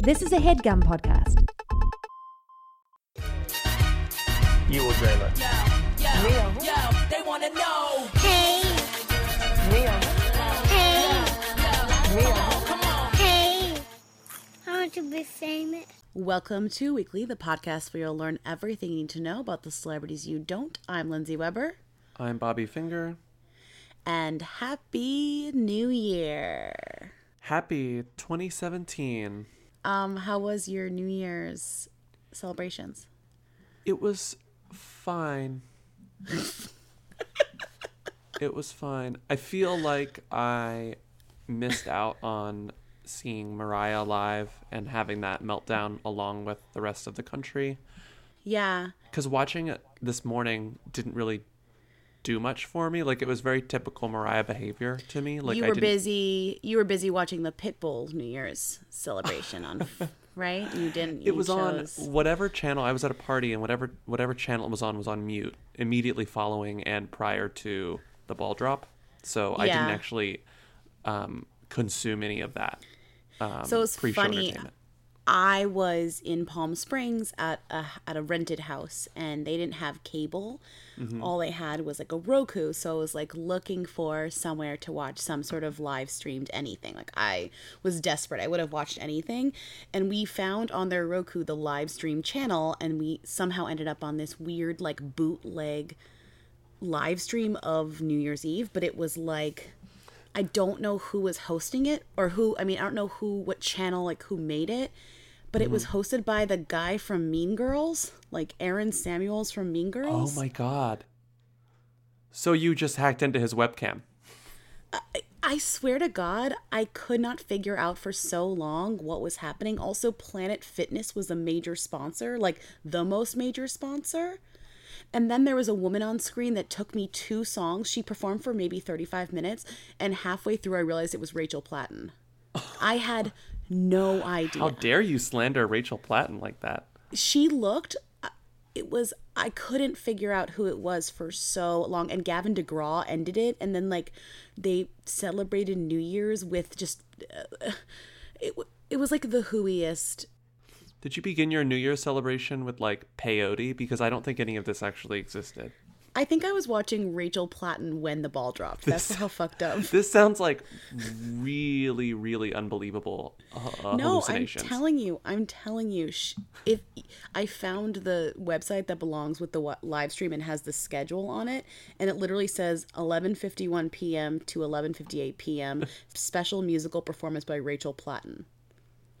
This is a headgum podcast. You or Drayla? They wanna know. Hey, Neil. Hey. Neil. Come on. hey, I want to be famous. Welcome to Weekly, the podcast where you'll learn everything you need to know about the celebrities you don't. I'm Lindsay Weber, I'm Bobby Finger. and Happy New Year! Happy 2017. Um, how was your New Year's celebrations? It was fine. it was fine. I feel like I missed out on seeing Mariah live and having that meltdown along with the rest of the country. Yeah, Because watching it this morning didn't really do much for me. Like it was very typical Mariah behavior to me. Like you were busy. You were busy watching the Pitbull New Year's celebration on, right? You didn't. You it was chose- on whatever channel i was at a party and whatever whatever channel it was on was on mute immediately following and prior to the ball drop so i didn't actually um, consume any of that um, So it's pre-show funny. I was in Palm Springs at a at a rented house and they didn't have cable. Mm-hmm. All they had was like a Roku, so I was like looking for somewhere to watch some sort of live streamed anything. Like I was desperate. I would have watched anything. And we found on their Roku the live stream channel and we somehow ended up on this weird like bootleg live stream of New Year's Eve, but it was like I don't know who was hosting it or who I mean I don't know who what channel like who made it, but it was Mm-hmm. hosted by the guy from Mean Girls, like Aaron Samuels from Mean Girls. oh my god so you just hacked into his webcam I swear to God, I could not figure out for so long what was happening. Also, Planet Fitness was a major sponsor, like the most major sponsor. And then there was a woman on screen that took me two songs. She performed for maybe 35 minutes, and halfway through, I realized it was Rachel Platten. I had no idea. how dare you slander rachel platten like that? She looked uh, it was i couldn't figure out who it was for so long and gavin degraw ended it and then like they celebrated new year's with just uh, it, it was like the whoiest did you begin your new year's celebration with like peyote? Because i don't think any of this actually existed i think i was watching rachel platten when the ball dropped. That's how fucked up. this sounds like really really unbelievable uh, no i'm telling you i'm telling you sh- if i found the website that belongs with the wa- live stream and has the schedule on it and it literally says 11:51 p.m. to 11:58 p.m. special musical performance by Rachel Platten.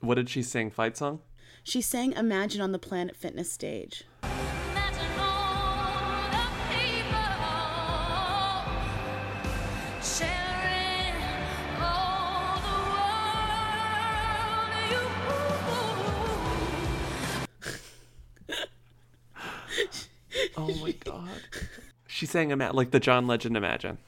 What did she sing? Fight song? She sang imagine on the planet fitness stage She sang Ima- like the John Legend Imagine.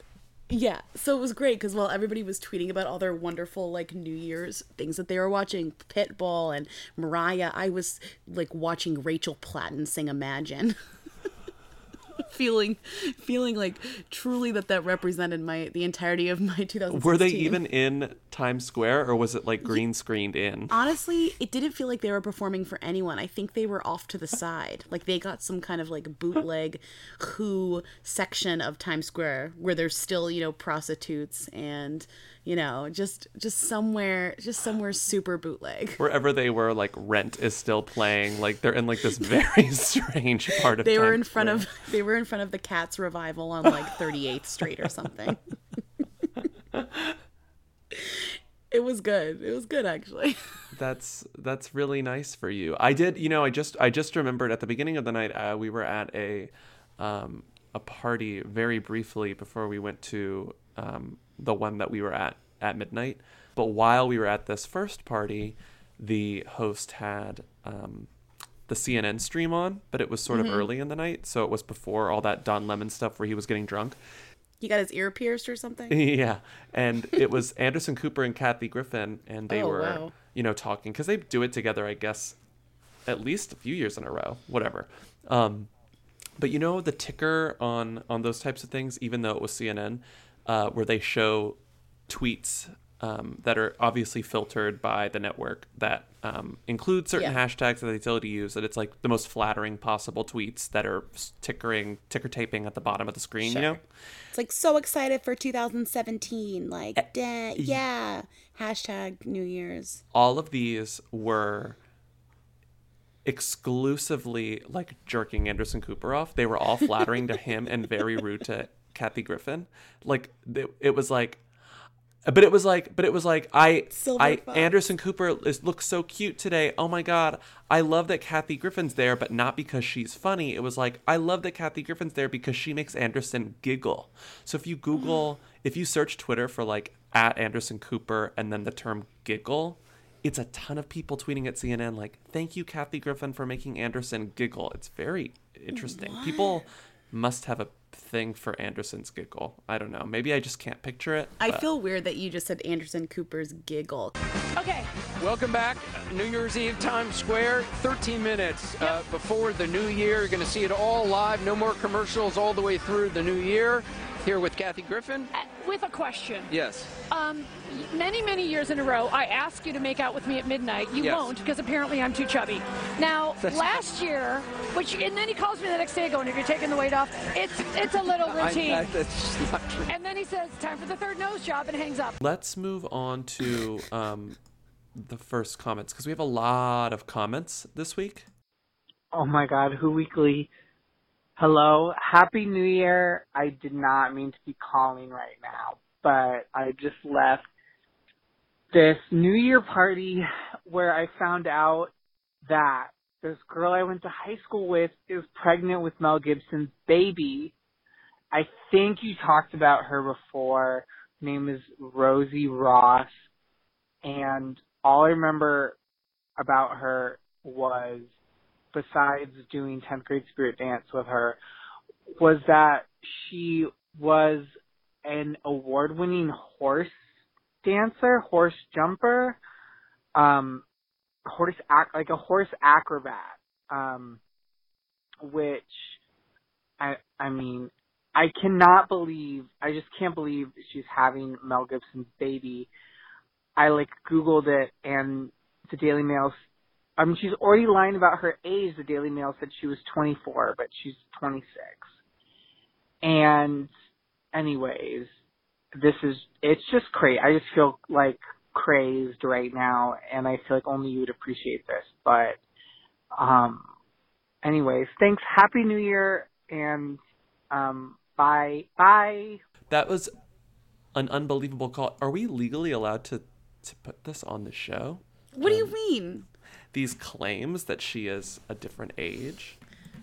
Yeah, so it was great because while everybody was tweeting about all their wonderful like New Year's things that they were watching, Pitbull and Mariah, I was like watching Rachel Platten sing Imagine. feeling feeling like truly that that represented my the entirety of my 2016. Were they even in Times Square or was it like green screened in? Honestly, it didn't feel like they were performing for anyone. I think they were off to the side. Like they got some kind of like bootleg Who section of Times Square where there's still, you know, prostitutes and, you know, just just somewhere just somewhere super bootleg. Wherever they were, like Rent is still playing. Like they're in like this very strange part of They were in front Square. of they were in front of the Cats revival on like 38th Street or something. it was good. It was good actually. That's that's really nice for you. I did, you know, I just I just remembered at the beginning of the night uh, we were at a um a party very briefly before we went to um the one that we were at at midnight. But while we were at this first party, the host had um the CNN stream on, but it was sort of early in the night, so it was before all that Don Lemon stuff where he was getting drunk. He got his ear pierced or something. yeah, and it was Anderson Cooper and Kathy Griffin, and they Oh, were, wow. you know, talking because they do it together, I guess, at least a few years in a row, whatever. Um, but you know, the ticker on on those types of things, even though it was CNN, uh, where they show tweets um, that are obviously filtered by the network that um, include certain Yeah. hashtags that they tell you to use. That it's like the most flattering possible tweets that are tickering, ticker taping at the bottom of the screen. You know, It's like so excited for 2017. Eh, Like, da- yeah. Hashtag New Year's. all of these were exclusively like jerking Anderson Cooper off. They were all flattering to him and very rude to Kathy Griffin. Like it, it was like but it was like but it was like I Silver I fox. Anderson Cooper is looks so cute today. Oh my god. I love that Kathy Griffin's there but not because she's funny. It was like I love that Kathy Griffin's there because she makes Anderson giggle. So if you google mm-hmm. if you search Twitter for like at Anderson Cooper and then the term giggle it's a ton of people tweeting at CNN like, "Thank you, Kathy Griffin, for making Anderson giggle." It's very interesting. People must have a thing for Anderson's giggle. I don't know. Maybe I just can't picture it. I but- feel weird that you just said Anderson Cooper's giggle. Okay. Welcome back. New Year's Eve, Times Square. 13 minutes uh, before the new year. You're going to see it all live. No more commercials all the way through the new year. Here with Kathy Griffin. Uh, With a question. Yes. Um, many, many years in a row, I ask you to make out with me at midnight. You Yes. won't because apparently I'm too chubby. Now, last year, which and then he calls me the next day going, "Have you taken the weight off?" It's it's a little routine. I- that's not true. and then he says, "Time for the third nose job," and hangs up. Let's move on to um, the first comments because we have a lot of comments this week. Oh my god, Who Weekly. Hello, Happy New Year. I did not mean to be calling right now, but I just left this New Year party where I found out that this girl I went to high school with is pregnant with Mel Gibson's baby. I think you talked about her before. Her name is Rosie Ross. And all I remember about her was besides doing 10th grade spirit dance with her was that she was an award winning horse dancer, horse jumper, um, horse ac- like a horse acrobat, um, which I I mean I cannot believe I just can't believe she's having Mel Gibson's baby. I like Googled it and the Daily Mail I mean, she's already lying about her age. The Daily Mail said she was 24, but she's 26. And, anyways, this is, it's just crazy. I just feel like crazed right now, and I feel like only you would appreciate this. But, um, anyways, thanks. Happy New Year, and, um, bye. Bye. That was an unbelievable call. Are we legally allowed to to put this on the show? What do you mean? These claims that she is a different age.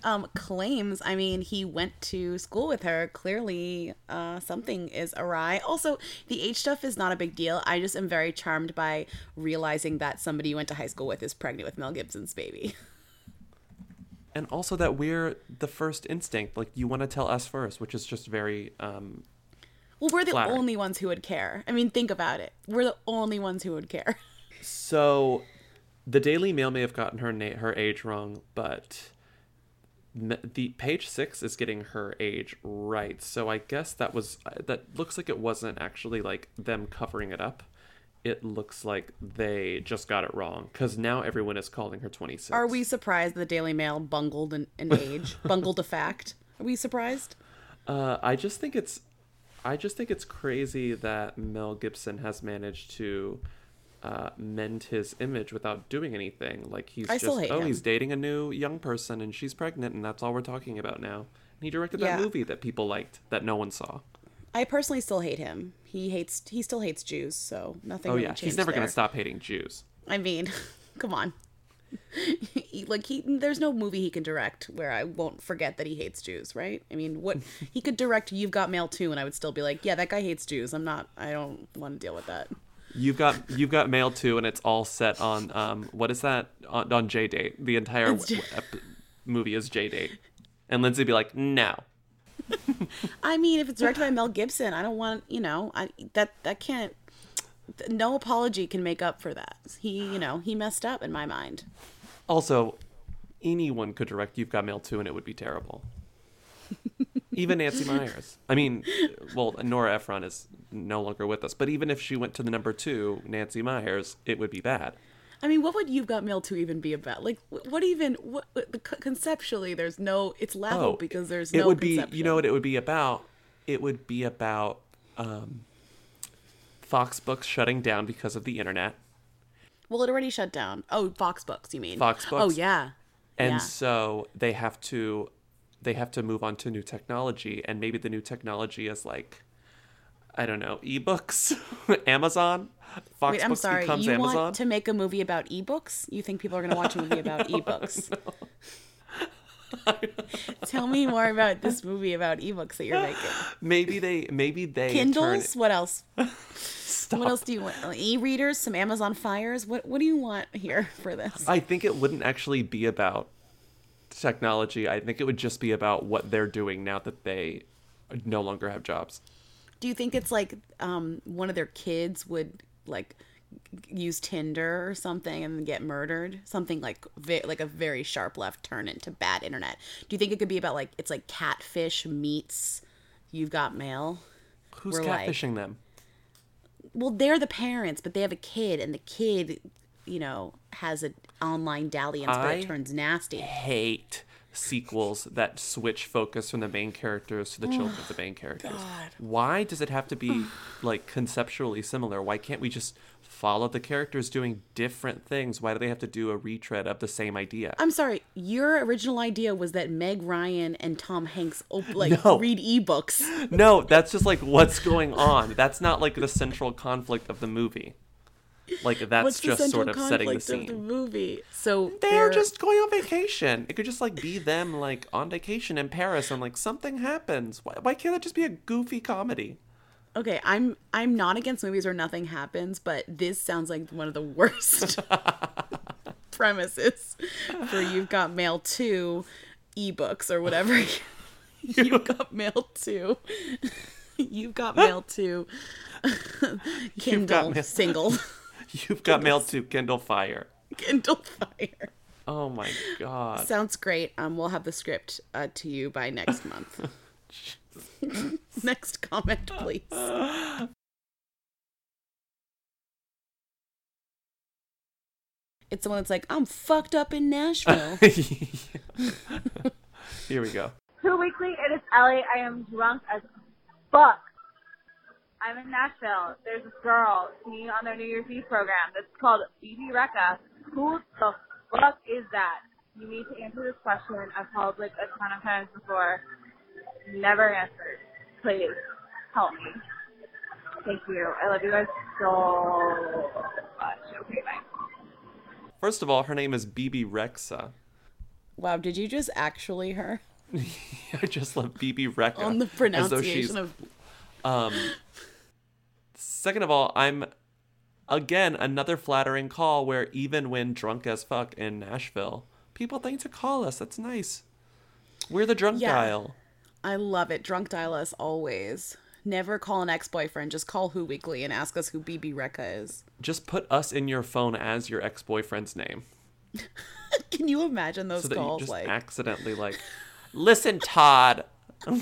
Um, claims. I mean, he went to school with her. Clearly, uh, something is awry. Also, the age stuff is not a big deal. I just am very charmed by realizing that somebody you went to high school with is pregnant with Mel Gibson's baby. and also that we're the first instinct like you want to tell us first which is just very um Well, we're the Flattering. only ones who would care. I mean, think about it. We're the only ones who would care. so the daily mail may have gotten her na- her age wrong but m- the page six is getting her age right so i guess that was uh, that looks like it wasn't actually like them covering it up it looks like they just got it wrong because now everyone is calling her 26 Are we surprised the Daily Mail bungled an, an age, bungled a fact? Are we surprised? Uh, I just think it's, I just think it's crazy that Mel Gibson has managed to uh, mend his image without doing anything. Like he's I just, still hate oh, him. he's dating a new young person and she's pregnant, and that's all we're talking about now. And he directed that movie that people liked that no one saw. I personally still hate him. He hates. He still hates Jews, so nothing. Oh really yeah, he's never there. gonna stop hating Jews. I mean, come on. He- like he, there's no movie he can direct where I won't forget that he hates Jews, right? I mean, what he could direct You've Got Mail too, and I would still be like, yeah, that guy hates Jews. I'm not. I don't want to deal with that. You've got you've got mail too, and it's all set on um what is that on, on JDate? The entire movie is JDate, and Lindsay be like, no. I mean, if it's directed by Mel Gibson, I don't want you know, I that that can't. No apology can make up for that. He, you know, he messed up in my mind. Also, anyone could direct You've Got Mail too, and it would be terrible. Even Nancy Meyers. I mean, well, Nora Ephron is no longer with us. But even if she went to the number two, Nancy Meyers, it would be bad. I mean, what would You've Got Mail 2 even be about? Like, what even, what, conceptually, there's no, it's laughable because there's no Oh, it would be you know what it would be about it would be about um, fox books shutting down because of the internet Well, it already shut down. Oh, Fox Books, you mean? Fox Books. Oh, yeah. and Yeah. so they have to they have to move on to new technology and maybe the new technology is like i don't know ebooks amazon fox Wait, I'm books sorry. becomes You amazon want to make a movie about ebooks? You think people are going to watch a movie about ebooks? Tell me more about this movie about ebooks that you're making. maybe they maybe they Kindles? turn What else? Stop. What else do you want? E-readers? Some Amazon Fires? What What do you want here for this? I think it wouldn't actually be about technology. I think it would just be about what they're doing now that they no longer have jobs. Do you think it's like um, one of their kids would like use Tinder or something and get murdered? Something like like a very sharp left turn into bad internet. Do you think it could be about like it's like catfish meets You've Got Mail? Who's We're like- catfishing them? Well, they're the parents, but they have a kid, and the kid, you know, has an online dalliance, but it turns nasty. Hate sequels that switch focus from the main characters to the children of the main characters. Why does it have to be like conceptually similar? Why can't we just follow the characters doing different things? Why do they have to do a retread of the same idea? I'm sorry, your original idea was that Meg Ryan and Tom Hanks op- like No. read ebooks. No, that's just like what's going on. That's not like the central conflict of the movie. Like that's What's just sort of setting the conflict of the scene. movie? So They're just going on vacation. It could just like be them like on vacation in Paris and like something happens. Why, why can't it just be a goofy comedy? okay. I'm I'm not against movies where nothing happens, but this sounds like one of the worst premises for You've Got Mail two ebooks or whatever. You've Got Mail two. You've Got Mail two. Kindle Mail- single. You've got mail to Kindle Fire. Kindle Fire. Oh my god. Sounds great. Um, we'll have the script uh, to you by next month. next comment, please. It's the one that's like, I'm fucked up in Nashville. Here we go. Two weekly, it is Ellie. I am drunk as fuck. I'm in Nashville. There's this girl singing on their New Year's Eve program that's called BB Recca. Who the fuck is that? You need to answer this question. I've called like a ton of times before. Never answered. Please help me. Thank you. I love you guys so much. Okay, bye. First of all, her name is Bebe Rexha. wow, did you just actually her I just love Bebe Rexha. on the as though she's- pronunciation of? Um, second of all, I'm again another flattering call where even when drunk as fuck in Nashville, people think to call us. That's nice. We're the drunk Yeah. dial. I love it. Drunk dial us always. Never call an ex-boyfriend. Just call Who Weekly and ask us who BB Recca is. Just put us in your phone as your ex boyfriend's name, Can you imagine those so calls? just Like, accidentally like, listen, Todd.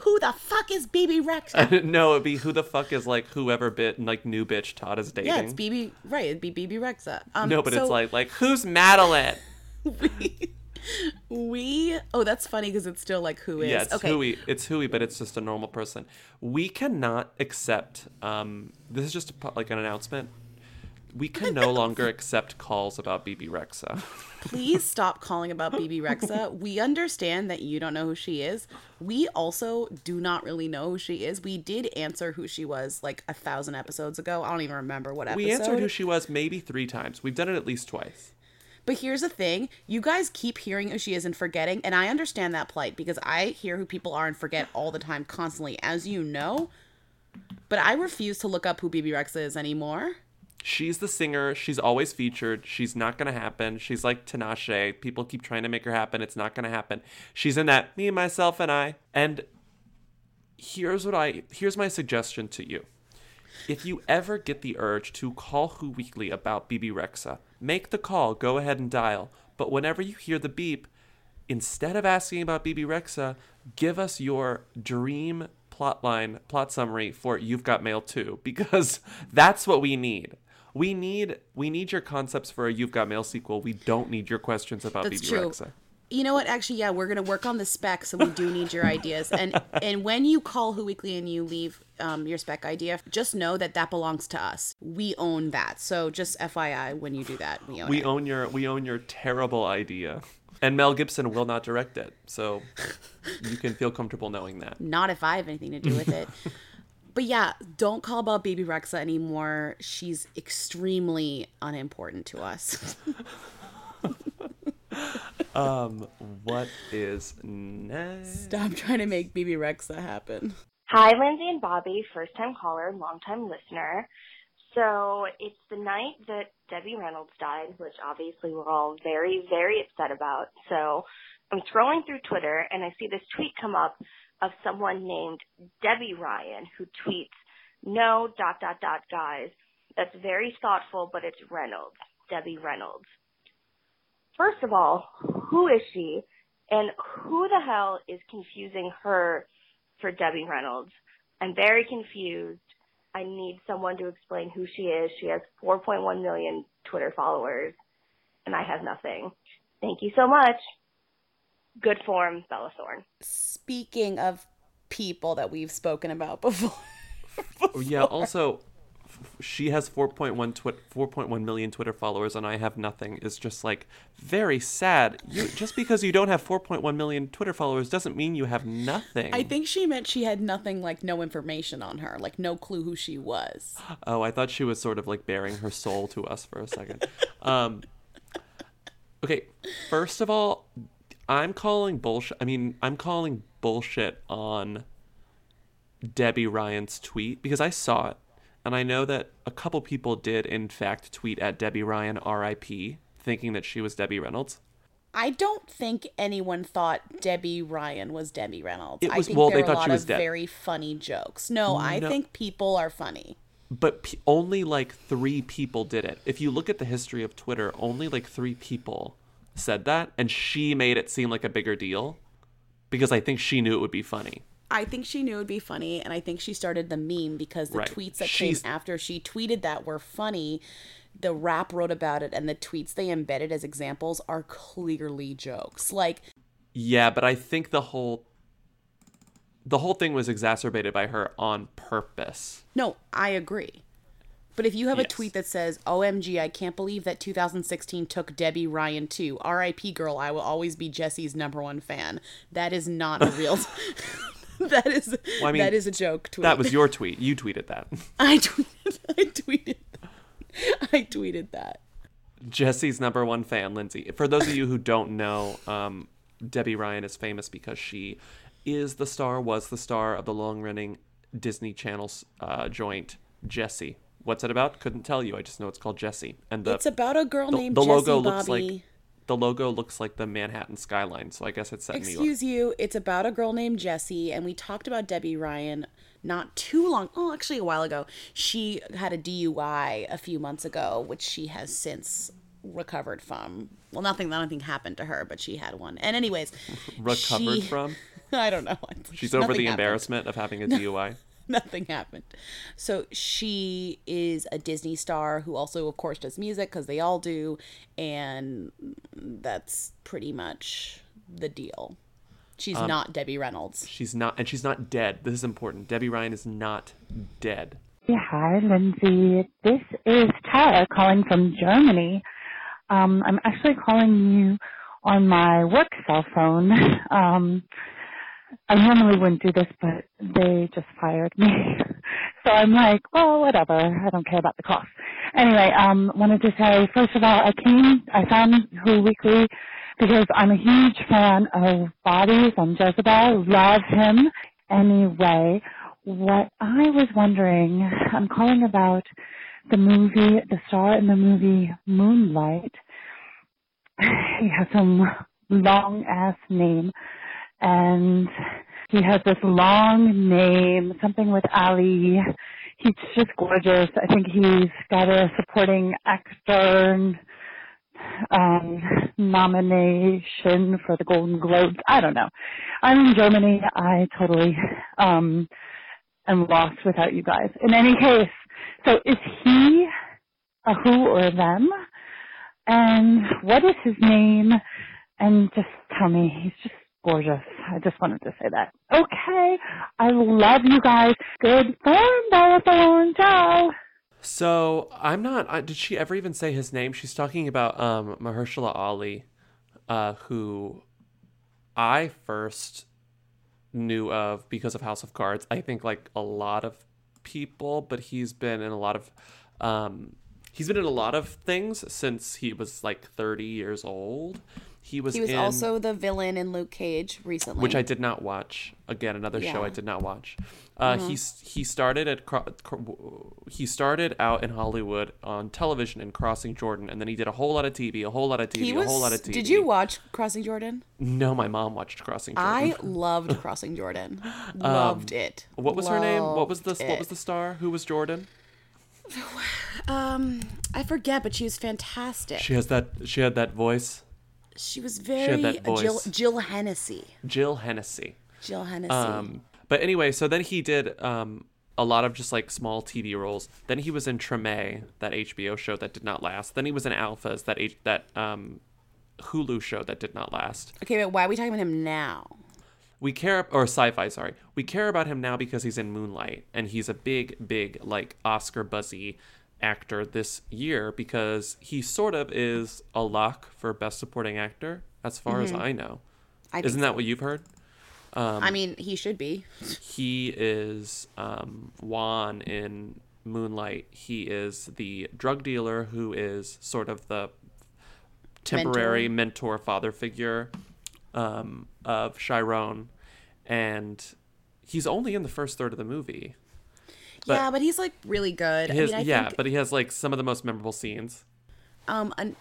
who the fuck is BB Recca? no, it'd be who the fuck is like whoever bit like new bitch Todd is dating. yeah, it's BB. Right, it'd be Bebe Rexha. Um, no, but so it's like like who's Madeline? we. Oh, that's funny because it's still like who is. Yeah, it's okay. It's Hui, but it's just a normal person. We cannot accept. Um, this is just a, like an announcement. We can no longer accept calls about Bebe Rexha. Please stop calling about Bebe Rexha. We understand that you don't know who she is. We also do not really know who she is. We did answer who she was like a thousand episodes ago. I don't even remember what episode. We answered who she was maybe three times. We've done it at least twice. But here's the thing you guys keep hearing who she is and forgetting, and I understand that plight because I hear who people are and forget all the time, constantly, as you know. But I refuse to look up who Bebe Rexha is anymore. She's the singer. She's always featured. She's not gonna happen. She's like Tinashe. People keep trying to make her happen. It's not gonna happen. She's in that me, myself, and I. And here's what I here's my suggestion to you. If you ever get the urge to call Who Weekly about Bebe Rexha, make the call. Go ahead and dial. But whenever you hear the beep, instead of asking about Bebe Rexha, give us your dream plot line, plot summary for You've Got Mail Too, because that's what we need. We need we need your concepts for a You've Got Mail sequel. We don't need your questions about That's BB true. Rexa. You know what? Actually, yeah, we're gonna work on the spec, so we do need your ideas. And and when you call Who Weekly and you leave um, your spec idea, just know that that belongs to us. We own that. So just FYI, when you do that, we own We it. own your we own your terrible idea. And Mel Gibson will not direct it. So you can feel comfortable knowing that. Not if I have anything to do with it. but yeah, don't call about Baby Rexa anymore. She's extremely unimportant to us. Um what is next? Stop trying to make Baby Rexa happen. Hi, Lindsay and Bobby, first time caller, long time listener. So it's the night that Debbie Reynolds died, which obviously we're all very, very upset about. So I'm scrolling through Twitter and I see this tweet come up of someone named Debby Ryan who tweets, no dot dot dot guys. That's very thoughtful, but it's Reynolds. Debbie Reynolds. First of all, who is she? And who the hell is confusing her for Debbie Reynolds? I'm very confused. I need someone to explain who she is. She has 4.1 million Twitter followers, and I have nothing. Thank you so much. Good form, Bella Thorne. Speaking of people that we've spoken about before. Oh, yeah, also she has 4.1 twi- 4.1 million Twitter followers and I have nothing is just like very sad. You just because you don't have 4.1 million Twitter followers doesn't mean you have nothing. I think she meant she had nothing, like no information on her, like no clue who she was. Oh, I thought she was sort of like bearing her soul to us for a second. Um, okay, first of all, I'm calling bullshit. I mean, I'm calling bullshit on Debby Ryan's tweet because I saw it, and I know that a couple people did in fact tweet at Debby Ryan R.I.P. thinking that she was Debbie Reynolds. I don't think anyone thought Debby Ryan was Debbie Reynolds. It was- I think well, there they were thought a lot she was of Deb- very funny jokes. No, I No. think people are funny. but p- only like three people did it. If you look at the history of Twitter, only like three people said that, and she made it seem like a bigger deal because I think she knew it would be funny. I think she knew it would be funny, and I think she started the meme because the Right. tweets that She's- came after she tweeted that were funny. The Wrap wrote about it, and the tweets they embedded as examples are clearly jokes. Like, Yeah, but I think the whole the whole thing was exacerbated by her on purpose. no, I agree. But if you have a tweet that says, OMG, I can't believe that 2016 took Debby Ryan too. RIP girl, I will always be Jessie's number one fan. That is not a real. that is Well, I mean, that is a joke tweet. That was your tweet. You tweeted that. I tweeted. I tweeted. I tweeted that. Jessie's number one fan, Lindsay. For those of you who don't know, um, Debby Ryan is famous because she is the star, was the star of the long-running Disney Channel uh, joint Jessie. What's it about? Couldn't tell you. I just know it's called Jessie. And the it's about a girl the, named the Jessie logo Bobby. looks like the logo looks like the Manhattan skyline. So I guess it's set in New York. Excuse you. It's about a girl named Jessie, and we talked about Debby Ryan not too long. Oh, actually, a while ago. She had a DUI a few months ago, which she has since recovered from. Well, nothing, nothing happened to her, but she had one. And anyways, Recovered she- from. I don't know. She's over the happened. embarrassment of having a DUI. Nothing happened. So she is a Disney star who also, of course, does music because they all do, and that's pretty much the deal. She's Um, not Debbie Reynolds. She's not, and she's not dead. This is important. Debby Ryan is not dead. Hi, Lindsay. This is Tara calling from Germany. Um, I'm actually calling you on my work cell phone. Um, I normally wouldn't do this, but they just fired me. so I'm like, well, whatever. I don't care about the cost. Anyway, um, wanted to say, first of all, I came, I found Who Weekly because I'm a huge fan of Bodies and Jezebel. Love him. Anyway, what I was wondering, I'm calling about the movie, the star in the movie Moonlight. He has some long ass name and he has this long name, something with Ali. He's just gorgeous. I think he's got a supporting actor um, nomination for the Golden Globes. I don't know. I'm in Germany. I totally um, am lost without you guys. In any case, so is he a who or a them? And what is his name? And just tell me, he's just gorgeous. I just wanted to say that. Okay. I love you guys. Good form, Bella Ciao. So I'm not. I, did she ever even say his name? She's talking about um, Mahershala Ali, uh, who I first knew of because of House of Cards. I think like a lot of people, but he's been in a lot of. Um, he's been in a lot of things since he was like 30 years old. He was. He was in, also the villain in Luke Cage recently. which I did not watch. Again, another show I did not watch. Uh, Mhm. He he started at he started out in Hollywood on television in Crossing Jordan, and then he did a whole lot of TV, a whole lot of TV, He a whole lot of TV. Did you watch Crossing Jordan? No, my mom watched Crossing Jordan. I loved Crossing Jordan. Um, Loved it. What was her name? What was the Loved what was the star? Who was Jordan? Um, I forget, but she was fantastic. She has that. She had that voice. She was very voice. Jill Jill Hennessy. Jill Hennessy. Jill Hennessy. Um, but anyway, so then he did um, a lot of just like small TV roles. Then he was in Treme, that HBO show that did not last. Then he was in Alphas, that H- that um, Hulu show that did not last. okay, but why are we talking about him now? We care or Syfy, sorry. We care about him now because he's in Moonlight and he's a big, big like Oscar buzzy actor this year because he sort of is a lock for best supporting actor as far as Mhm. I know. I Isn't that so. what you've heard? Um, I mean, he should be. he is um, Juan in Moonlight. He is the drug dealer who is sort of the temporary mentor, father figure um, of Chiron, and he's only in the first third of the movie. But yeah, but he's like really good. his, I mean, I yeah, think, but he has like some of the most memorable scenes. um, and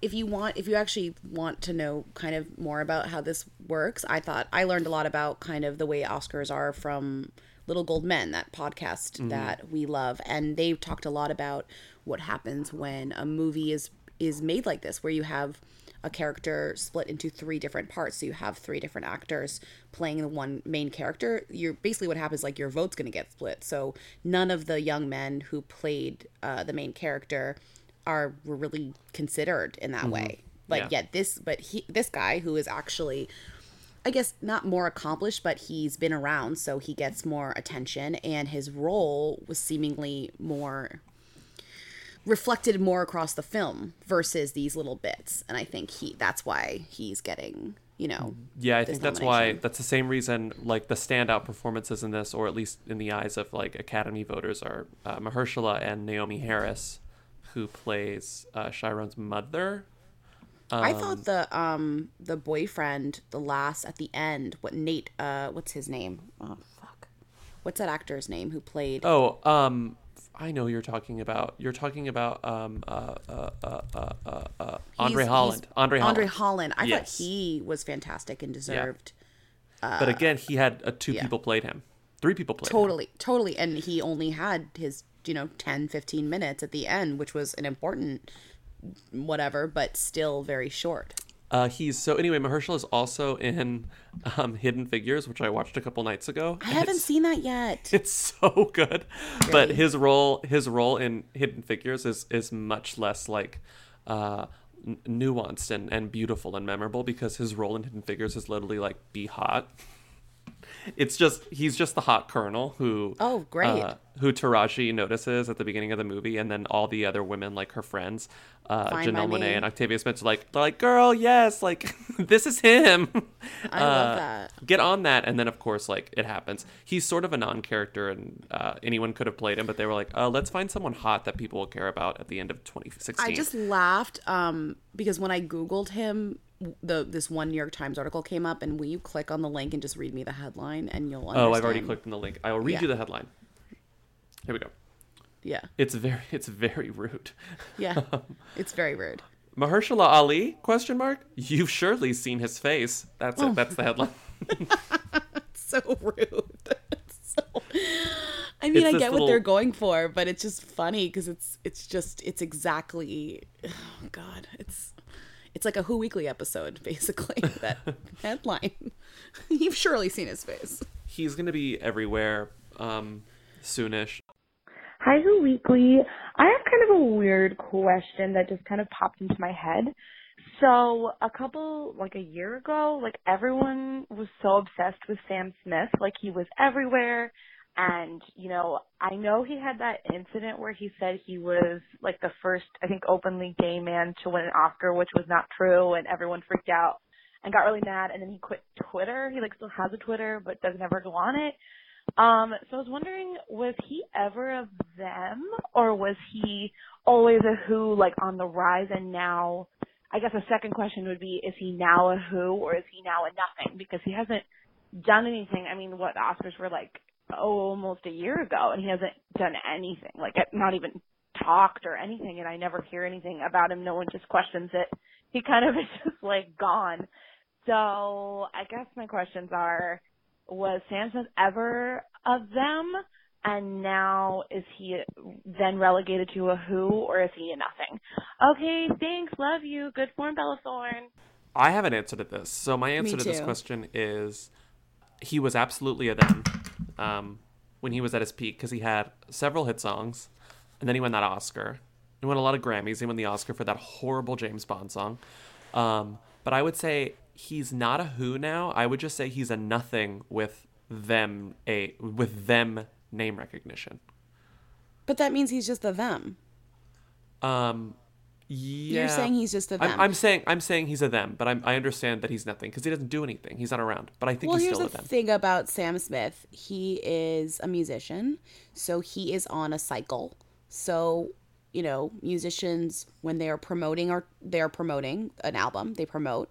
if you want, if you actually want to know kind of more about how this works, I thought I learned a lot about kind of the way Oscars are from Little Gold Men, that podcast Mhm. that we love, and they talked a lot about what happens when a movie is is made like this, where you have a character split into three different parts. So you have three different actors playing the one main character. You're basically what happens like your vote's gonna get split. So none of the young men who played uh, the main character are were really considered in that Mhm. way. But Yeah. yet this but he this guy who is actually I guess not more accomplished, but he's been around, so he gets more attention, and his role was seemingly more reflected more across the film versus these little bits. And I think he that's why he's getting, you know, Yeah, I think that's why that's the same reason like the standout performances in this, or at least in the eyes of like Academy voters, are uh, Mahershala and Naomie Harris, who plays uh, Chiron's mother. I Um, thought the um the boyfriend, the last at the end, what Nate uh what's his name? Oh fuck. What's that actor's name who played Oh, um, I know you're talking about. You're talking about um, uh, uh, uh, uh, uh, uh, Andre He's- Holland. he's- Andre Holland. Andre Holland. I Yes. thought he was fantastic and deserved. Uh, but again, he had uh, two yeah. people played him. Three people played him. totally, totally, and he only had his you know 10, 15 minutes at the end, which was an important whatever, but still very short. Uh, he's so anyway. Mahershala is also in um, Hidden Figures, which I watched a couple nights ago. I haven't seen that yet. It's so good, but his role his role in Hidden Figures is is much less like uh, n- nuanced and, and beautiful and memorable because his role in Hidden Figures is literally like be hot. It's just he's just the hot colonel who Oh, great. uh, who Taraji notices at the beginning of the movie, and then all the other women like her friends, uh, Janelle Monae and Octavia Spencer, like they're like, girl, yes, like this is him. I love Uh, that. Get on that, and then of course, like it happens. He's sort of a non-character, and uh, anyone could have played him, but they were like, uh, let's find someone hot that people will care about at the end of 2016. I just laughed um, because when I googled him, the this one New York Times article came up, and will you click on the link and just read me the headline, and you'll understand. oh, I've already clicked on the link. I will read Yeah. you the headline. Here we go. Yeah, It's very, it's very rude. yeah, um, it's very rude. Mahershala Ali? Question mark. You've surely seen his face. That's Oh. it. That's the oh. headline. so rude. so... I mean, It's I get what they're going for, but it's just funny because it's it's just it's exactly. Oh God, it's it's like a Who Weekly episode, basically. that headline. You've surely seen his face. He's gonna be everywhere um, soonish. Hi, Who Weekly. I have kind of a weird question that just kind of popped into my head. So, a couple, like a year ago, like everyone was so obsessed with Sam Smith. Like he was everywhere. And, you know, I know he had that incident where he said he was like the first, I think, openly gay man to win an Oscar, which was not true. And everyone freaked out and got really mad. And then he quit Twitter. He like still has a Twitter, but doesn't ever go on it. Um, so I was wondering, was he ever of them, or was he always a Who, like on the rise, and now? I guess a second question would be: Is he now a Who, or is he now a nothing? Because he hasn't done anything. I mean, what the Oscars were like, oh, almost a year ago, and he hasn't done anything. Like, not even talked or anything, and I never hear anything about him. No one just questions it. He kind of is just like gone. So I guess my questions are was Sam Smith ever of them? And now is he then relegated to a who or is he a nothing? Okay, thanks, love you. Good form, Bella Thorne. I have an answer to this. So my answer to this question is he was absolutely a them um, when he was at his peak because he had several hit songs, and then he won that Oscar. He won a lot of Grammys. He won the Oscar for that horrible James Bond song. Um, but I would say he's not a who now. I would just say he's a nothing with them a with them name recognition. But that means he's just the them. Um, yeah. You're saying he's just a I'm- them. I'm, saying I'm saying he's a them, but I'm, I understand that he's nothing because he doesn't do anything. He's not around. But I think well, he's here's still the a them. thing about Sam Smith. He is a musician, so he is on a cycle. So, you know, musicians when they are promoting or they're promoting an album, they promote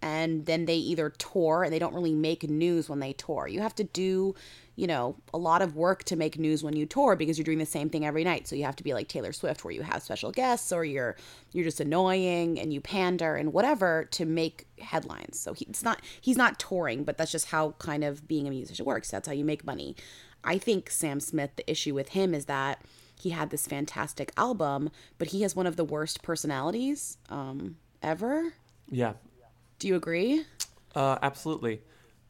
and then they either tour and they don't really make news when they tour. You have to do, you know, a lot of work to make news when you tour because you're doing the same thing every night. So you have to be like Taylor Swift where you have special guests or you're you're just annoying and you pander and whatever to make headlines. So he, it's not he's not touring, but that's just how kind of being a musician works. That's how you make money. I think Sam Smith the issue with him is that he had this fantastic album, but he has one of the worst personalities um ever. Yeah. Do you agree? Uh, absolutely.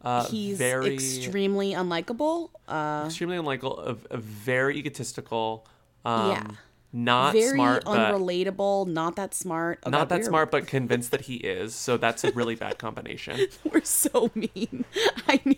Uh, He's very extremely unlikable. Uh, extremely unlikable, a, a very egotistical. Um, Yeah. Not very smart, unrelatable. Not that smart. Oh, not God, that smart, but convinced that he is. So that's a really bad combination. We're so mean. I knew.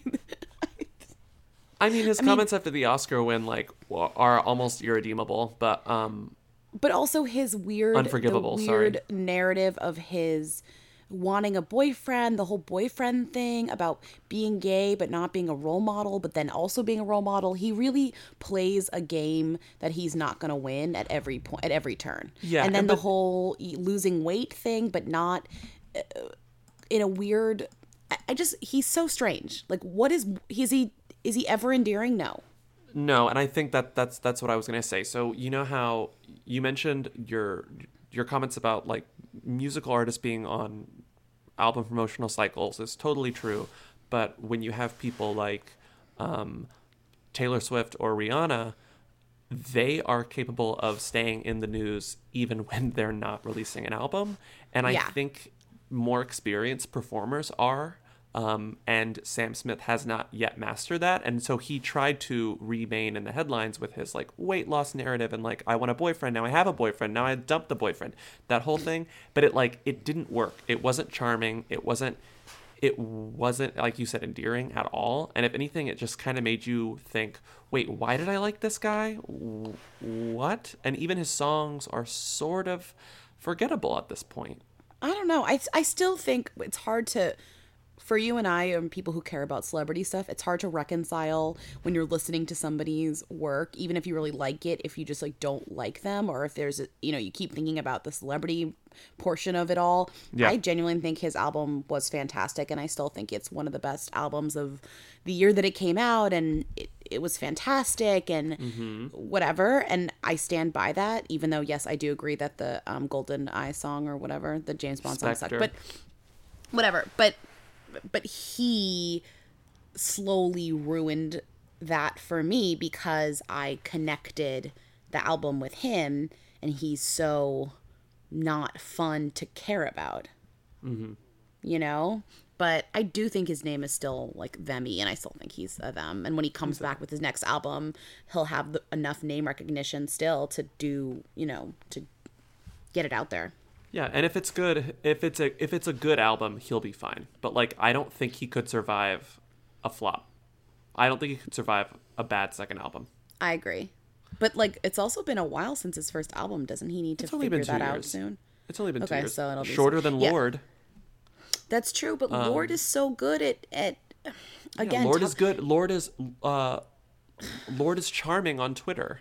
I mean, his I mean- comments after the Oscar win like are almost irredeemable, but um, But also his weird, Unforgivable, the sorry. narrative of his wanting a boyfriend, the whole boyfriend thing about being gay but not being a role model, but then also being a role model. He really plays a game that he's not going to win at every point, at every turn. Yeah, and then and the whole losing weight thing, but not uh, in a weird. I- I just he's so strange. Like, what is is he? Is he ever endearing? No. No, and I think that that's that's what I was gonna say. So you know how you mentioned your your comments about like musical artists being on album promotional cycles is totally true, but when you have people like um, Taylor Swift or Rihanna, they are capable of staying in the news even when they're not releasing an album, and I Yeah. think more experienced performers are. Um, and Sam Smith has not yet mastered that, and so he tried to remain in the headlines with his like weight loss narrative and like I want a boyfriend now I have a boyfriend now I dumped the boyfriend that whole thing, but it like it didn't work. It wasn't charming. It wasn't it wasn't like you said endearing at all and if anything it just kind of made you think wait why did i like this guy what and even his songs are sort of forgettable at this point I don't know. I I still think it's hard to for you and I and people who care about celebrity stuff, it's hard to reconcile when you're listening to somebody's work, even if you really like it, if you just like don't like them or if there's a, you know, you keep thinking about the celebrity portion of it all. Yeah. I genuinely think his album was fantastic and I still think it's one of the best albums of the year that it came out and it, it was fantastic and Mhm. whatever and I stand by that even though yes I do agree that the um, Golden Eye song or whatever the James Bond song sucked but whatever but but he slowly ruined that for me because I connected the album with him and he's so not fun to care about. Mm-hmm. You know? But I do think his name is still like Themy, and I still think he's a them. And when he comes back with his next album, he'll have the, enough name recognition still to do, you know, to get it out there. Yeah, and if it's good, if it's a if it's a good album, he'll be fine. But like, I don't think he could survive a flop. I don't think he could survive a bad second album. I agree. But like, it's also been a while since his first album. Doesn't he need to It's figure two that out soon? It's only been two Okay, years. so it'll be shorter soon. than Yeah. Lorde. That's true, but Um, Lorde is so good at at Yeah, again. Lorde talk- is good. Lorde is uh, Lorde is charming on Twitter.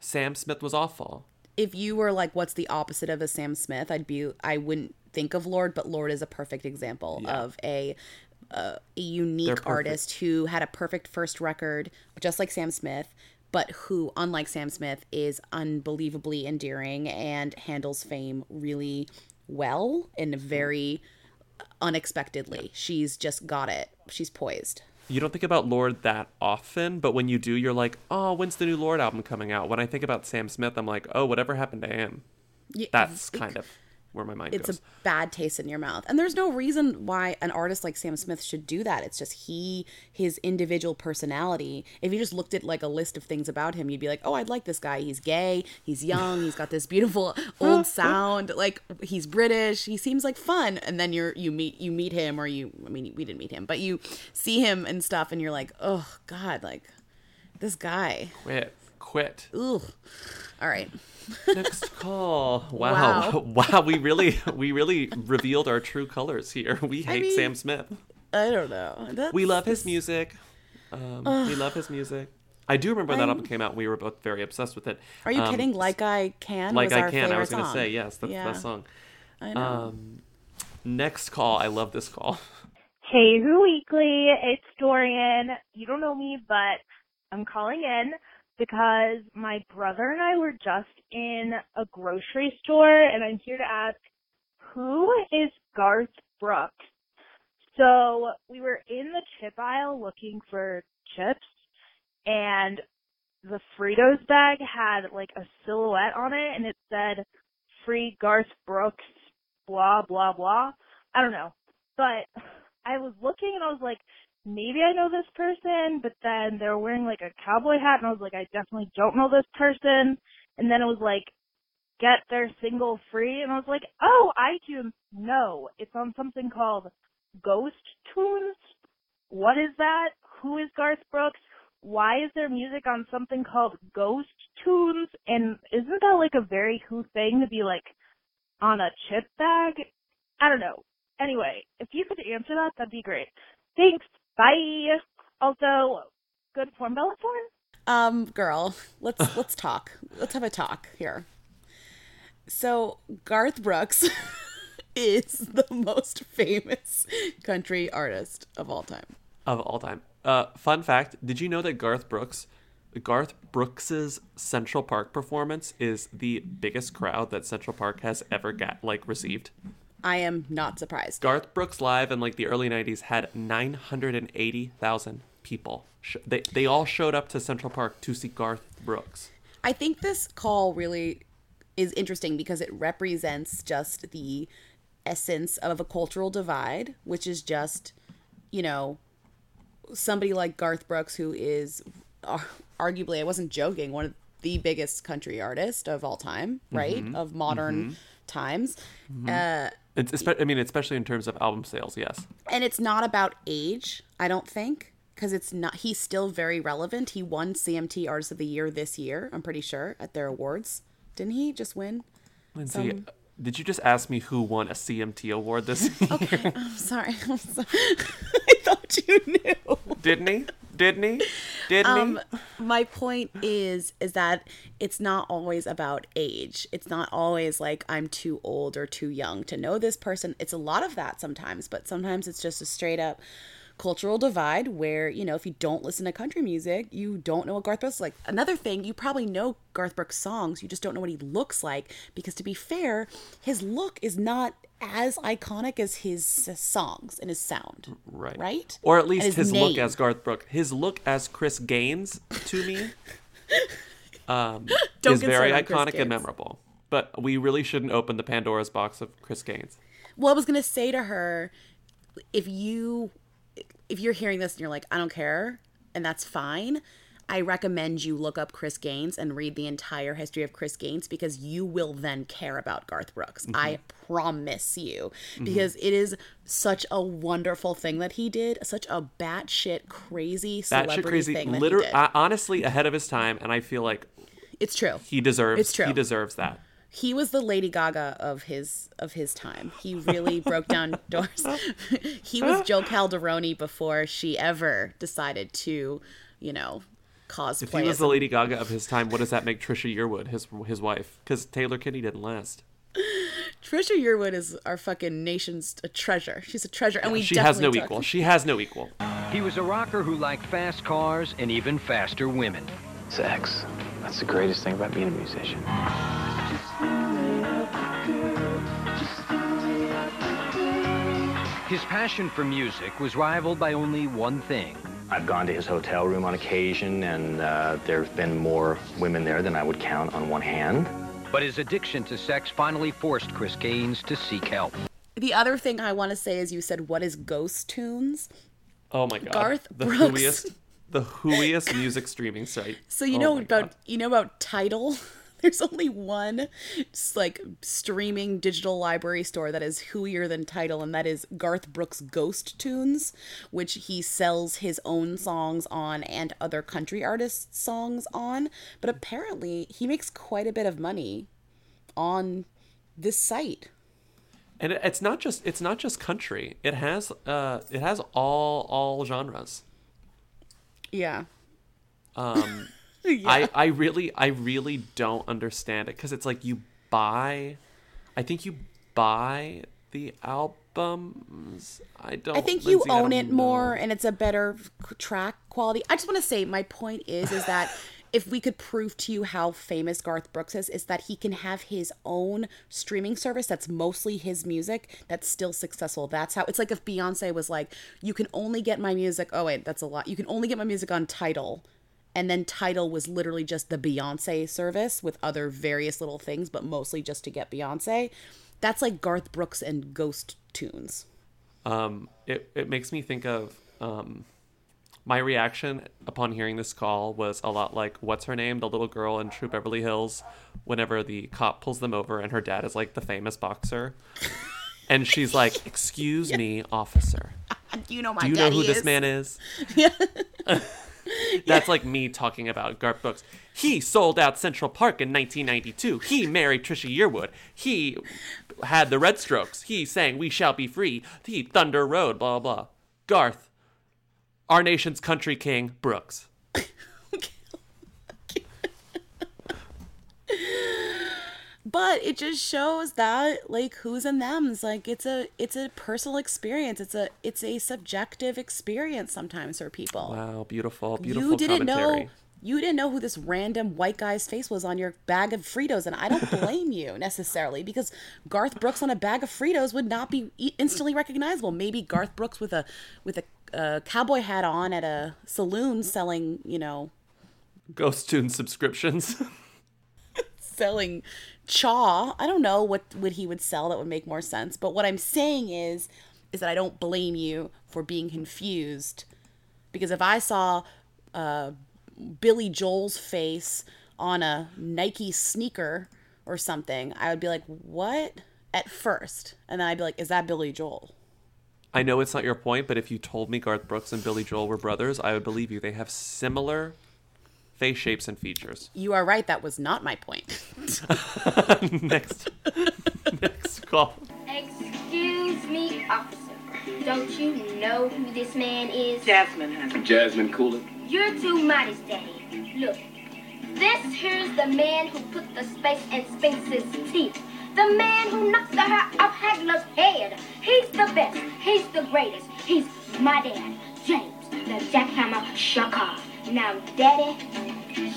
Sam Smith was awful. If you were like, what's the opposite of a Sam Smith? I'd be, I wouldn't think of Lorde, but Lorde is a perfect example Yeah. of a, uh, a unique artist who had a perfect first record, just like Sam Smith, but who, unlike Sam Smith, is unbelievably endearing and handles fame really well and very unexpectedly. She's just got it. She's poised. You don't think about Lorde that often, but when you do, you're like, oh, when's the new Lorde album coming out? When I think about Sam Smith, I'm like, oh, whatever happened to him? Yeah, That's kind of where my mind it's goes. a bad taste in your mouth. And there's no reason why an artist like sam smith should do that. It's just he his individual personality. If you just looked at like a list of things about him you'd be like oh i'd like this guy. He's gay. He's young. He's got this beautiful old sound. Like he's british. He seems like fun. And then you're you meet you meet him or you i mean we didn't meet him but you see him and stuff and you're like oh god like this guy. Quit. Quit. Ugh. all right Next call. Wow. Wow. wow. We really we really revealed our true colors here. We hate mean, Sam Smith. i don't know That's, We love his music. Um, we love his music. I do remember when that I'm- album came out. And we were both very obsessed with it. are you Um, kidding like i can Like was I our Can. I was going to say yes. That's Yeah. the best song. I know. Um, next call. I love this call. Hey, Who Weekly, it's Dorian. You don't know me, but I'm calling in because my brother and I were just in a grocery store, and I'm here to ask, who is Garth Brooks? So we were in the chip aisle looking for chips, and the Fritos bag had like a silhouette on it, and it said, "Free Garth Brooks," blah blah blah. I don't know, but I was looking and I was like, maybe I know this person, but then they were wearing like a cowboy hat and I was like, I definitely don't know this person. And then it was like, get their single free and I was like, oh, iTunes. No, it's on something called Ghost Tunes. What is that? Who is Garth Brooks? Why is there music on something called Ghost Tunes? And isn't that like a very Who thing to be like on a chip bag? I don't know. Anyway, if you could answer that, that'd be great. Thanks. Bye. Also, good form bella porn. Um, girl, let's let's talk. Let's have a talk here. So Garth Brooks is the most famous country artist of all time. of all time. Uh, fun fact: Did you know that Garth Brooks, Garth Brooks's Central Park performance is the biggest crowd that Central Park has ever got like received? I am not surprised. Garth Brooks live in like the early '90s had 980,000 people. They they all showed up to Central Park to see Garth Brooks. I think this call really is interesting because it represents just the essence of a cultural divide, which is just, you know, somebody like Garth Brooks, who is uh, arguably, I wasn't joking, one of the biggest country artists of all time, right? Mhm. Of modern Mhm. times. Mhm. Uh, It's, I mean, especially in terms of album sales, yes. and it's not about age, I don't think, because it's not. He's still very relevant. He won CMT Artist of the Year this year. I'm pretty sure at their awards. Didn't he just win? Lindsay, Some- did you just ask me who won a CMT award this year? Okay, I'm sorry. I'm sorry. I thought you knew. Didn't he? Didn't he? Didn't Um, he? my point is is that it's not always about age. It's not always like I'm too old or too young to know this person. It's a lot of that sometimes, but sometimes it's just a straight up cultural divide where, you know, if you don't listen to country music, you don't know what Garth Brooks is like. Another thing, you probably know Garth Brooks songs, you just don't know what he looks like because to be fair, his look is not as iconic as his songs and his sound. Right. Right? Or at And least his, look as Garth Brooks. His look as Chris Gaines to me um, is very started on Chris iconic and memorable. But we really shouldn't open the Pandora's box of Chris Gaines. Well, I was gonna say to her, if you if you're hearing this and you're like, I don't care, and that's fine, I recommend you look up Chris Gaines and read the entire history of Chris Gaines because you will then care about Garth Brooks. I promise you. Mhm. Because it is such a wonderful thing that he did, such a batshit crazy celebrity shit crazy, thing honestly, ahead of his time, and I feel like it's true. he deserves. It's true. He deserves that. He was the Lady Gaga of his of his time. He really broke down doors. he was Jo Calderone before she ever decided to, you know, cosplay. If he was the Lady Gaga of his time, what does that make Trisha Yearwood, his his wife? Because Taylor Kinney didn't last. Trisha Yearwood is our fucking nation's a treasure. She's a treasure, and we she has no definitely took- equal. She has no equal. He was a rocker who liked fast cars and even faster women. Sex. That's the greatest thing about being a musician. His passion for music was rivaled by only one thing. I've gone to his hotel room on occasion, and uh, there have been more women there than I would count on one hand. But his addiction to sex finally forced Chris Gaines to seek help. The other thing I want to say is you said what is Ghost Tunes? Oh my god. Garth the Brooks. hooiest, the hooiest music streaming site. So you Oh know my about you know about Tidal. There's only one like streaming digital library store that is hooier than Tidal and that is Garth Brooks Ghost Tunes, which he sells his own songs on and other country artists' songs on. But apparently, he makes quite a bit of money on this site. And it's not just it's not just country. It has uh it has all all genres. Yeah. Um Yeah. I I really I really don't understand it cuz it's like you buy I think you buy the albums. I don't I think you Lindsay, I own it more and it's a better track quality. I just want to say my point is is that if we could prove to you how famous Garth Brooks is is that he can have his own streaming service that's mostly his music that's still successful. That's how it's like if Beyonce was like you can only get my music oh wait, that's a lot. You can only get my music on Tidal. And then Tidal was literally just the Beyonce service with other various little things, but mostly just to get Beyonce. That's like Garth Brooks and Ghost Tunes. Um, it, it makes me think of um, my reaction upon hearing this call was a lot like what's her name, the little girl in True Beverly Hills, whenever the cop pulls them over and her dad is like the famous boxer, and she's like, "Excuse me, officer, You know my do you know who this man is?" That's like me talking about Garth Brooks. He sold out Central Park in 1992. He married Trisha Yearwood. He had the Red Strokes. He sang "We Shall Be Free." He Thunder Road. Blah blah. blah. Garth, our nation's country king, Brooks. But it just shows that like who's and them's like it's a it's a personal experience it's a it's a subjective experience sometimes for people Wow, beautiful, beautiful you didn't commentary. know you didn't know who this random white guy's face was on your bag of Fritos, and I don't blame you necessarily because Garth Brooks on a bag of Fritos would not be instantly recognizable. Maybe Garth Brooks with a with a uh, cowboy hat on at a saloon selling, you know, Ghost Tune subscriptions. selling chaw. I don't know what what he would sell that would make more sense. But what I'm saying is is that I don't blame you for being confused because if I saw uh, Billy Joel's face on a Nike sneaker or something, I would be like, "What?" at first, and then I'd be like, "Is that Billy Joel?" I know it's not your point, but if you told me Garth Brooks and Billy Joel were brothers, I would believe you. They have similar face shapes and features. You are right. That was not my point. next, next call. Excuse me, officer. Don't you know who this man is? Jasmine, honey. Jasmine Cooler. You're too modest, Daddy. Look, this here's the man who put the space in Spinks's teeth. The man who knocked the hair off Hagler's head. He's the best. He's the greatest. He's my dad. James, the jackhammer, shaka. Now, daddy,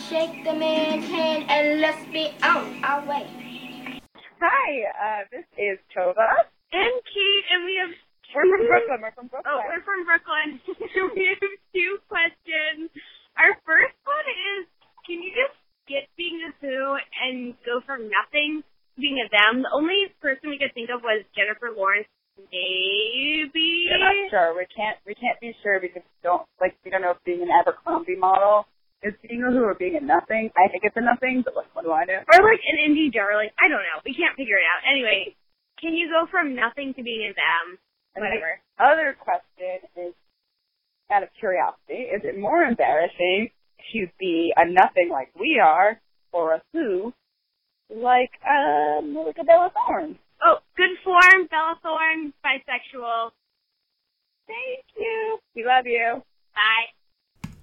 shake the man's hand and let's be on our way. Hi, uh, this is Tova. And Kate, and we have. We're from Brooklyn. We're from Brooklyn. Oh, we're from Brooklyn. we have two questions. Our first one is can you just skip being a who and go from nothing to being a them? The only person we could think of was Jennifer Lawrence. Maybe. We're not sure. We can't. We can't be sure because we don't like. We don't know if being an Abercrombie model is being a who or being a nothing. I think it's a nothing, but like, what do I know? Or like an indie darling. I don't know. We can't figure it out. Anyway, can you go from nothing to being a them? Whatever. the other question is, out of curiosity, is it more embarrassing to be a nothing like we are, or a who like um like a Bella Thorne? Oh, good form, Bella Thorne, bisexual. Thank you. We love you. Bye.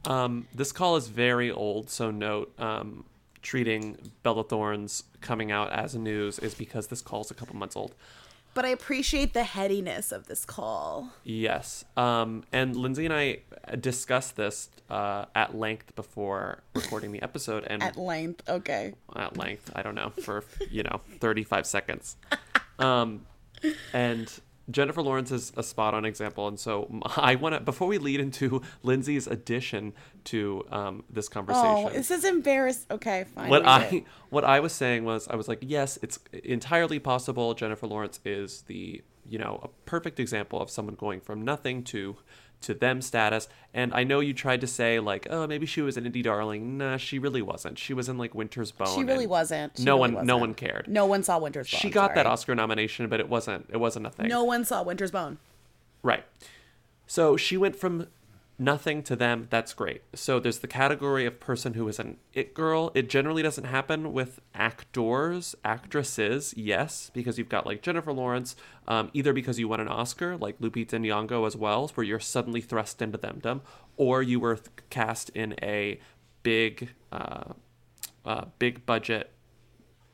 Um, this call is very old, so note um, treating Bella Thorne's coming out as news is because this call is a couple months old. But I appreciate the headiness of this call. Yes. Um, and Lindsay and I discussed this uh, at length before recording the episode. And At length, okay. at length, I don't know, for, you know, 35 seconds. Um, and Jennifer Lawrence is a spot on example. And so I want to, before we lead into Lindsay's addition to um, this conversation. Oh, this is embarrassing. Okay, fine. what I it. what I was saying was I was like, yes, it's entirely possible Jennifer Lawrence is the you know a perfect example of someone going from nothing to to them status. And I know you tried to say like, oh, maybe she was an indie darling. Nah, she really wasn't. She was in like Winter's Bone. She really wasn't. She no really one, no wasn't. one cared. No one saw Winter's Bone. She got that. Oscar nomination, but it wasn't. It wasn't a thing. No one saw Winter's Bone. Right. So she went from nothing to them. That's great. So there's the category of person who is an it girl. It generally doesn't happen with actors, actresses, yes, because you've got like Jennifer Lawrence, um, either because you won an Oscar, like Lupita Nyong'o as well, where you're suddenly thrust into themdom, or you were th- cast in a big, uh, uh, big budget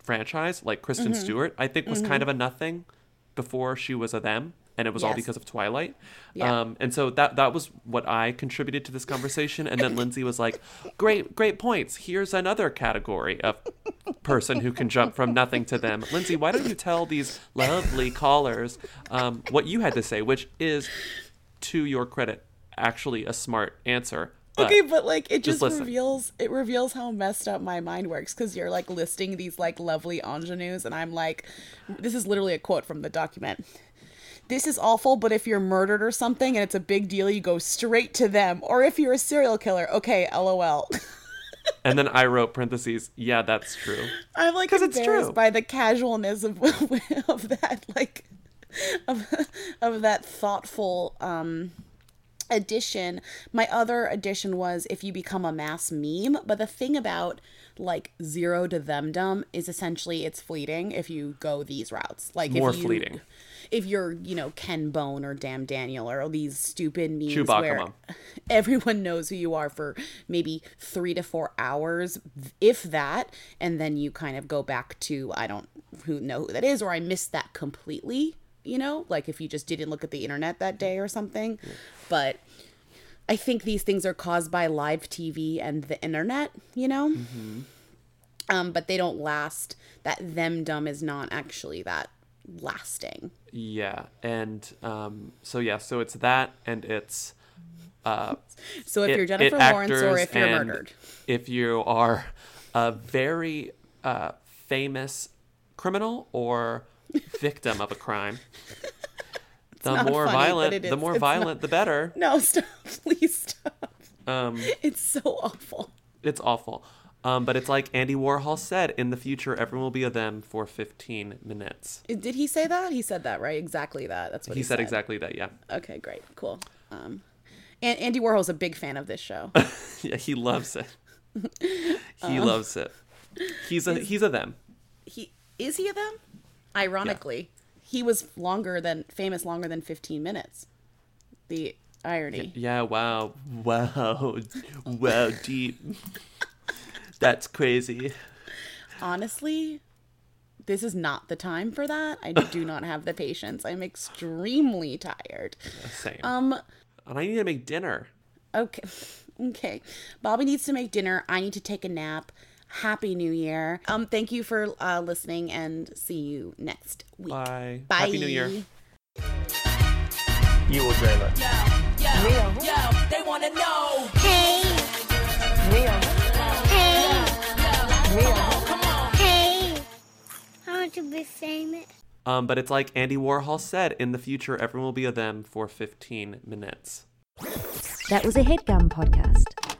franchise like Kristen Mhm. Stewart. I think was Mhm. kind of a nothing before she was a them and it was all because of Twilight. Yeah. Um, and so that that was what I contributed to this conversation. And then Lindsay was like, "Great, great points. Here's another category of person who can jump from nothing to them." Lindsay, why don't you tell these lovely callers um, what you had to say, which is, to your credit, actually a smart answer. But okay, but like it just, listen. reveals it reveals how messed up my mind works because you're like listing these like lovely ingenues, and I'm like, this is literally a quote from the document. This is awful, but if you're murdered or something and it's a big deal, you go straight to them. Or if you're a serial killer, okay, lol. And then I wrote parentheses. Yeah, that's true. I'm like 'Cause it's embarrassed true. by the casualness of of that like of of that thoughtful um addition. My other addition was if you become a mass meme, but the thing about like zero to themdom is essentially it's fleeting if you go these routes. Like More if you, fleeting. If you're, you know, Ken Bone or Damn Daniel or these stupid memes Chewbacca where mom. everyone knows who you are for maybe three to four hours, if that, and then you kind of go back to I don't who know who that is, or I missed that completely. You know, like if you just didn't look at the internet that day or something. But I think these things are caused by live TV and the internet. You know, Mm-hmm. um, but they don't last. That them dumb is not actually that lasting. Yeah, and um, so yeah, so it's that, and it's. Uh, So if it- you're Jennifer Lawrence or if you're murdered. if you are a very uh, famous criminal or victim of a crime, the more funny, violent, the is. more It's violent, the better. No, stop! Please stop. Um, It's so awful. it's awful. Um, but it's like Andy Warhol said: in the future, everyone will be a them for 15 minutes. Did he say that? He said that, right? Exactly that. That's what he he, said exactly that. Yeah. Okay, great, cool. Um, and Andy Warhol's a big fan of this show. yeah, he loves it. He Uh, loves it. He's a he's a them. he is he a them? Ironically, he was longer than famous longer than 15 minutes. The irony. Yeah, wow. Wow. wow, deep. That's crazy. Honestly, this is not the time for that. I do not have the patience. I'm extremely tired. Same. Um, and I need to make dinner. Okay. Okay. Bobby needs to make dinner. I need to take a nap. Happy New Year. Um, thank you for uh, listening and see you next week. Bye. Bye. Happy New Year. You will dream it. Yo, yo, they wanna know. Hey, Mia. Hey, Mia. Come on. hey. I want to be famous. Um, but it's like Andy Warhol said, in the future, everyone will be a them for 15 minutes. That was a headgum podcast.